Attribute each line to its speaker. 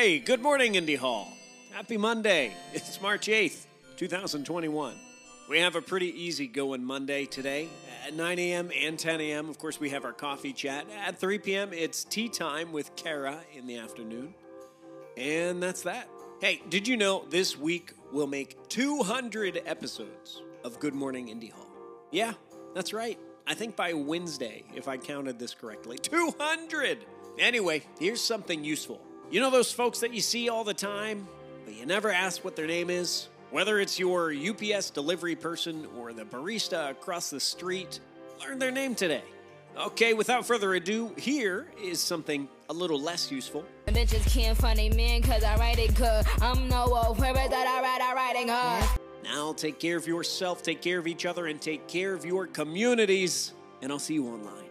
Speaker 1: Hey, good morning, Indy Hall. Happy Monday. It's March 8th, 2021. We have a pretty easy going Monday today. At 9 a.m. and 10 a.m., of course, we have our coffee chat. At 3 p.m., it's tea time with Kara in the afternoon. And that's that. Hey, did you know this week we'll make 200 episodes of Good Morning Indy Hall? Yeah, that's right. I think by Wednesday, if I counted this correctly. 200! Anyway, here's something useful. You know those folks that you see all the time, but you never ask what their name is? Whether it's your UPS delivery person or the barista across the street, learn their name today. Okay, without further ado, here is something a little less useful.
Speaker 2: Bitches can't funny me cause I write it good. I'm no whoever that I write, I writing.
Speaker 1: Now take care of yourself, take care of each other, and take care of your communities. And I'll see you online.